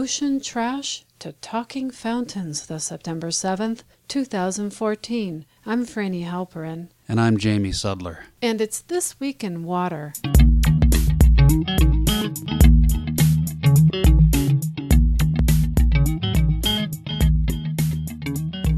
ocean trash to talking fountains, the September 7th, 2014. I'm Franny Halperin. And I'm Jamie Sudler. And it's This Week in Water.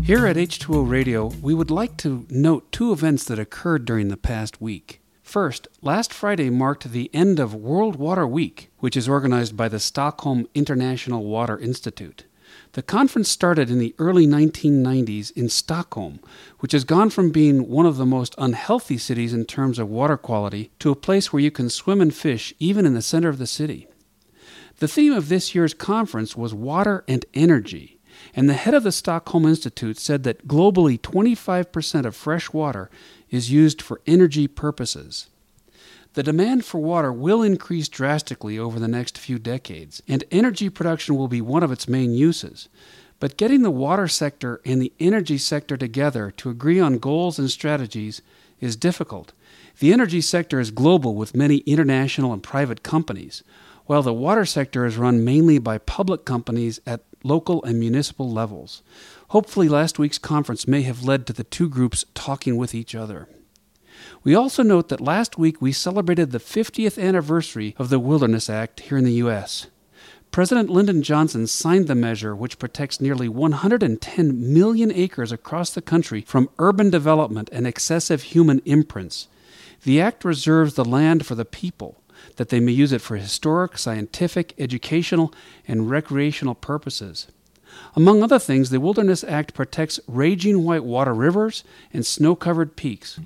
Here at H2O Radio, we would like to note two events that occurred during the past week. First, last Friday marked the end of World Water Week, which is organized by the Stockholm International Water Institute. The conference started in the early 1990s in Stockholm, which has gone from being one of the most unhealthy cities in terms of water quality to a place where you can swim and fish even in the center of the city. The theme of this year's conference was water and energy, and the head of the Stockholm Institute said that globally 25% of fresh water is used for energy purposes. The demand for water will increase drastically over the next few decades, and energy production will be one of its main uses. But getting the water sector and the energy sector together to agree on goals and strategies is difficult. The energy sector is global with many international and private companies, while the water sector is run mainly by public companies at local and municipal levels. Hopefully, last week's conference may have led to the two groups talking with each other. We also note that last week we celebrated the 50th anniversary of the Wilderness Act here in the U.S. President Lyndon Johnson signed the measure, which protects nearly 110 million acres across the country from urban development and excessive human imprints. The act reserves the land for the people, that they may use it for historic, scientific, educational, and recreational purposes. Among other things, the Wilderness Act protects raging whitewater rivers and snow covered peaks.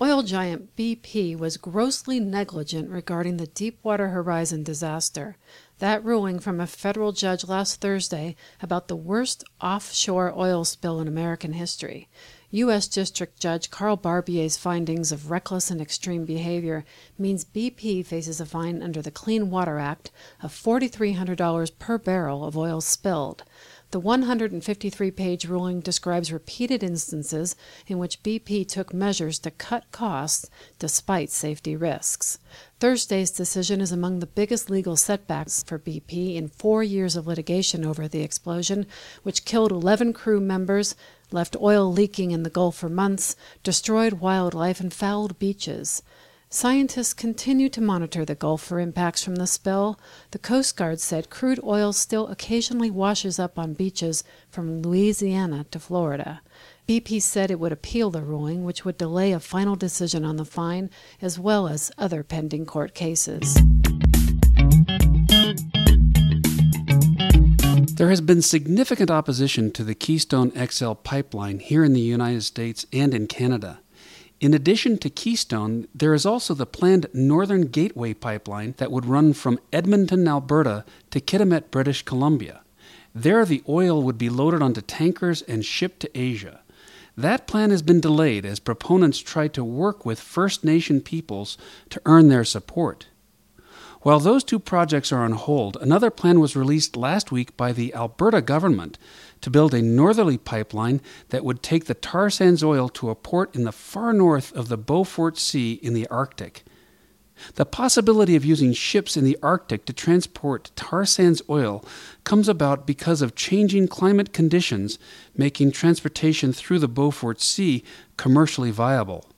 Oil giant BP was grossly negligent regarding the Deepwater Horizon disaster. That ruling from a federal judge last Thursday about the worst offshore oil spill in American history. U.S. District Judge Carl Barbier's findings of reckless and extreme behavior means BP faces a fine under the Clean Water Act of $4,300 per barrel of oil spilled. The 153 page ruling describes repeated instances in which BP took measures to cut costs despite safety risks. Thursday's decision is among the biggest legal setbacks for BP in four years of litigation over the explosion, which killed 11 crew members, left oil leaking in the Gulf for months, destroyed wildlife, and fouled beaches. Scientists continue to monitor the Gulf for impacts from the spill. The Coast Guard said crude oil still occasionally washes up on beaches from Louisiana to Florida. BP said it would appeal the ruling, which would delay a final decision on the fine, as well as other pending court cases. There has been significant opposition to the Keystone XL pipeline here in the United States and in Canada. In addition to Keystone, there is also the planned Northern Gateway pipeline that would run from Edmonton, Alberta to Kitimat, British Columbia. There, the oil would be loaded onto tankers and shipped to Asia. That plan has been delayed as proponents try to work with First Nation peoples to earn their support. While those two projects are on hold, another plan was released last week by the Alberta government to build a northerly pipeline that would take the tar sands oil to a port in the far north of the Beaufort Sea in the Arctic. The possibility of using ships in the Arctic to transport tar sands oil comes about because of changing climate conditions, making transportation through the Beaufort Sea commercially viable.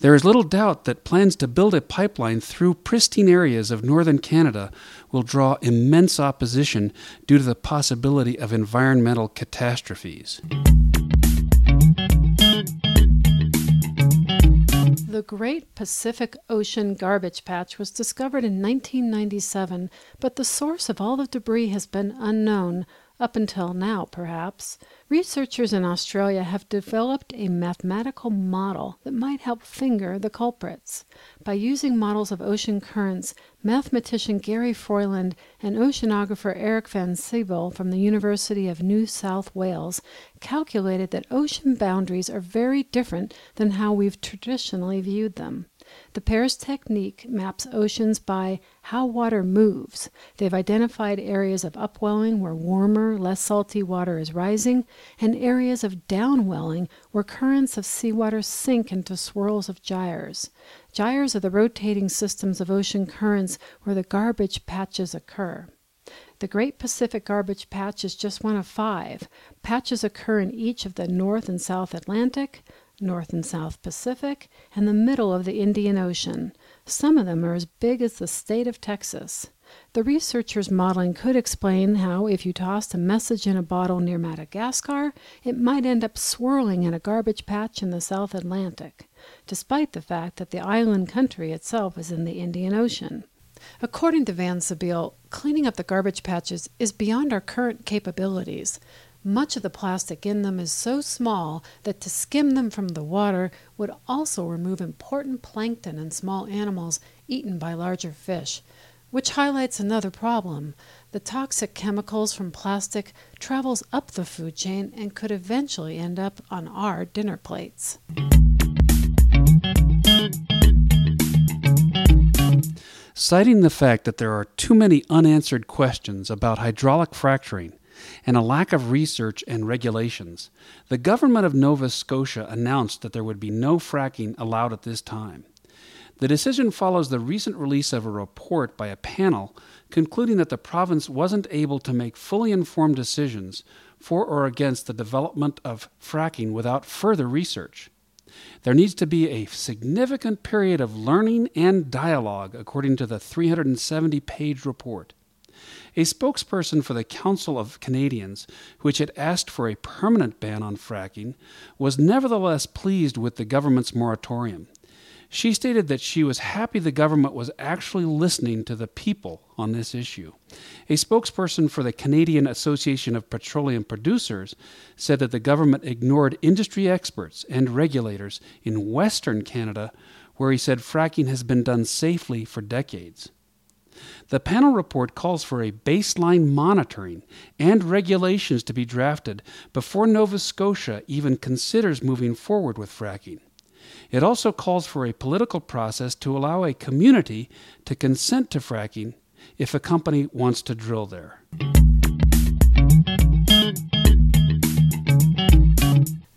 There is little doubt that plans to build a pipeline through pristine areas of northern Canada will draw immense opposition due to the possibility of environmental catastrophes. The Great Pacific Ocean Garbage Patch was discovered in 1997, but the source of all the debris has been unknown, up until now, perhaps. Researchers in Australia have developed a mathematical model that might help finger the culprits. By using models of ocean currents, mathematician Gary Froyland and oceanographer Eric Van Sebille from the University of New South Wales calculated that ocean boundaries are very different than how we've traditionally viewed them. The pair's technique maps oceans by how water moves. They've identified areas of upwelling where warmer, less salty water is rising, and areas of downwelling where currents of seawater sink into swirls of gyres. Gyres are the rotating systems of ocean currents where the garbage patches occur. The Great Pacific Garbage Patch is just one of five. Patches occur in each of the North and South Atlantic, North and South Pacific, and the middle of the Indian Ocean. Some of them are as big as the state of Texas. The researchers' modeling could explain how, if you tossed a message in a bottle near Madagascar, it might end up swirling in a garbage patch in the South Atlantic, despite the fact that the island country itself is in the Indian Ocean. According to Van Sebille, cleaning up the garbage patches is beyond our current capabilities. Much of the plastic in them is so small that to skim them from the water would also remove important plankton and small animals eaten by larger fish, which highlights another problem. The toxic chemicals from plastic travels up the food chain and could eventually end up on our dinner plates. Citing the fact that there are too many unanswered questions about hydraulic fracturing and a lack of research and regulations, the government of Nova Scotia announced that there would be no fracking allowed at this time. The decision follows the recent release of a report by a panel concluding that the province wasn't able to make fully informed decisions for or against the development of fracking without further research. There needs to be a significant period of learning and dialogue, according to the 370 page report. A spokesperson for the Council of Canadians, which had asked for a permanent ban on fracking, was nevertheless pleased with the government's moratorium. She stated that she was happy the government was actually listening to the people on this issue. A spokesperson for the Canadian Association of Petroleum Producers said that the government ignored industry experts and regulators in Western Canada, where he said fracking has been done safely for decades. The panel report calls for a baseline monitoring and regulations to be drafted before Nova Scotia even considers moving forward with fracking. It also calls for a political process to allow a community to consent to fracking if a company wants to drill there.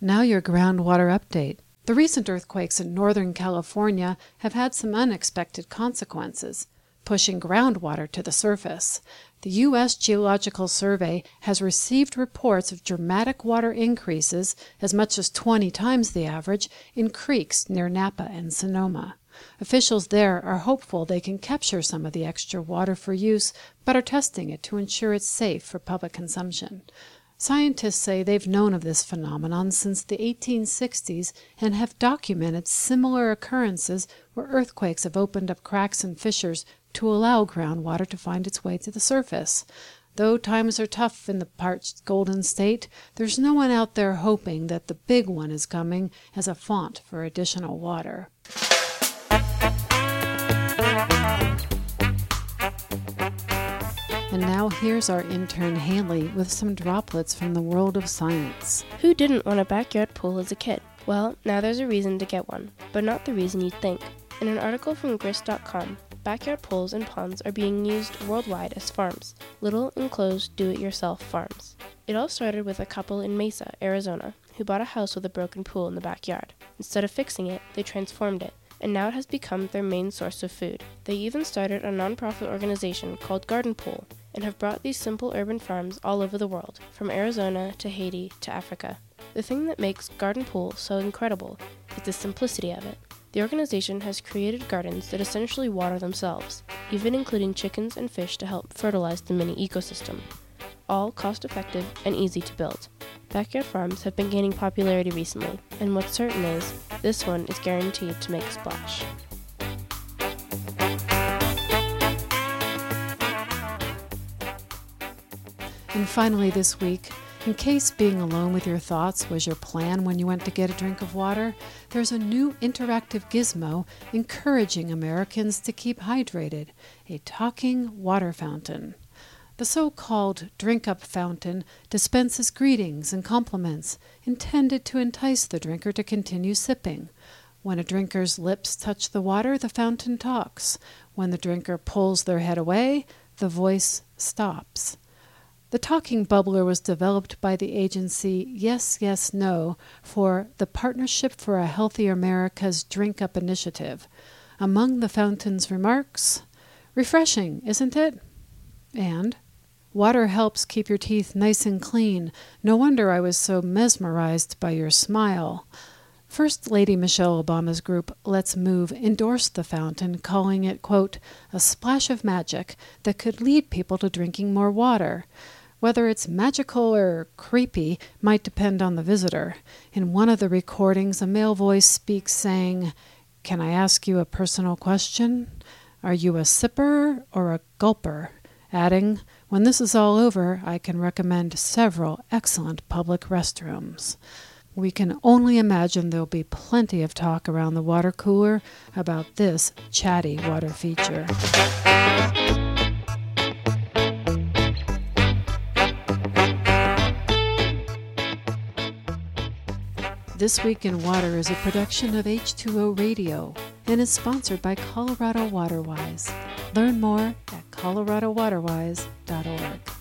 Now, your groundwater update. The recent earthquakes in Northern California have had some unexpected consequences, pushing groundwater to the surface. The U.S. Geological Survey has received reports of dramatic water increases, as much as 20 times the average, in creeks near Napa and Sonoma. Officials there are hopeful they can capture some of the extra water for use, but are testing it to ensure it's safe for public consumption. Scientists say they've known of this phenomenon since the 1860s and have documented similar occurrences where earthquakes have opened up cracks and fissures to allow groundwater to find its way to the surface. Though times are tough in the parched Golden State, there's no one out there hoping that the big one is coming as a font for additional water. And now here's our intern Haley with some droplets from the world of science. Who didn't want a backyard pool as a kid? Well, now there's a reason to get one, but not the reason you'd think. In an article from Grist.com, backyard pools and ponds are being used worldwide as farms, little enclosed do it yourself farms. It all started with a couple in Mesa, Arizona, who bought a house with a broken pool in the backyard. Instead of fixing it, they transformed it, and now it has become their main source of food. They even started a nonprofit organization called Garden Pool and have brought these simple urban farms all over the world, from Arizona to Haiti to Africa. The thing that makes Garden Pool so incredible is the simplicity of it. The organization has created gardens that essentially water themselves, even including chickens and fish to help fertilize the mini ecosystem. All cost effective and easy to build. Backyard farms have been gaining popularity recently, and what's certain is, this one is guaranteed to make a splash. And finally, this week, in case being alone with your thoughts was your plan when you went to get a drink of water, there's a new interactive gizmo encouraging Americans to keep hydrated a talking water fountain. The so called drink up fountain dispenses greetings and compliments intended to entice the drinker to continue sipping. When a drinker's lips touch the water, the fountain talks. When the drinker pulls their head away, the voice stops. The talking bubbler was developed by the agency Yes, Yes, No for the Partnership for a Healthier America's Drink Up initiative. Among the fountain's remarks, refreshing, isn't it? And, water helps keep your teeth nice and clean. No wonder I was so mesmerized by your smile. First Lady Michelle Obama's group Let's Move endorsed the fountain, calling it, quote, a splash of magic that could lead people to drinking more water. Whether it's magical or creepy might depend on the visitor. In one of the recordings, a male voice speaks saying, Can I ask you a personal question? Are you a sipper or a gulper? Adding, When this is all over, I can recommend several excellent public restrooms. We can only imagine there'll be plenty of talk around the water cooler about this chatty water feature. This Week in Water is a production of H2O Radio and is sponsored by Colorado Waterwise. Learn more at coloradowaterwise.org.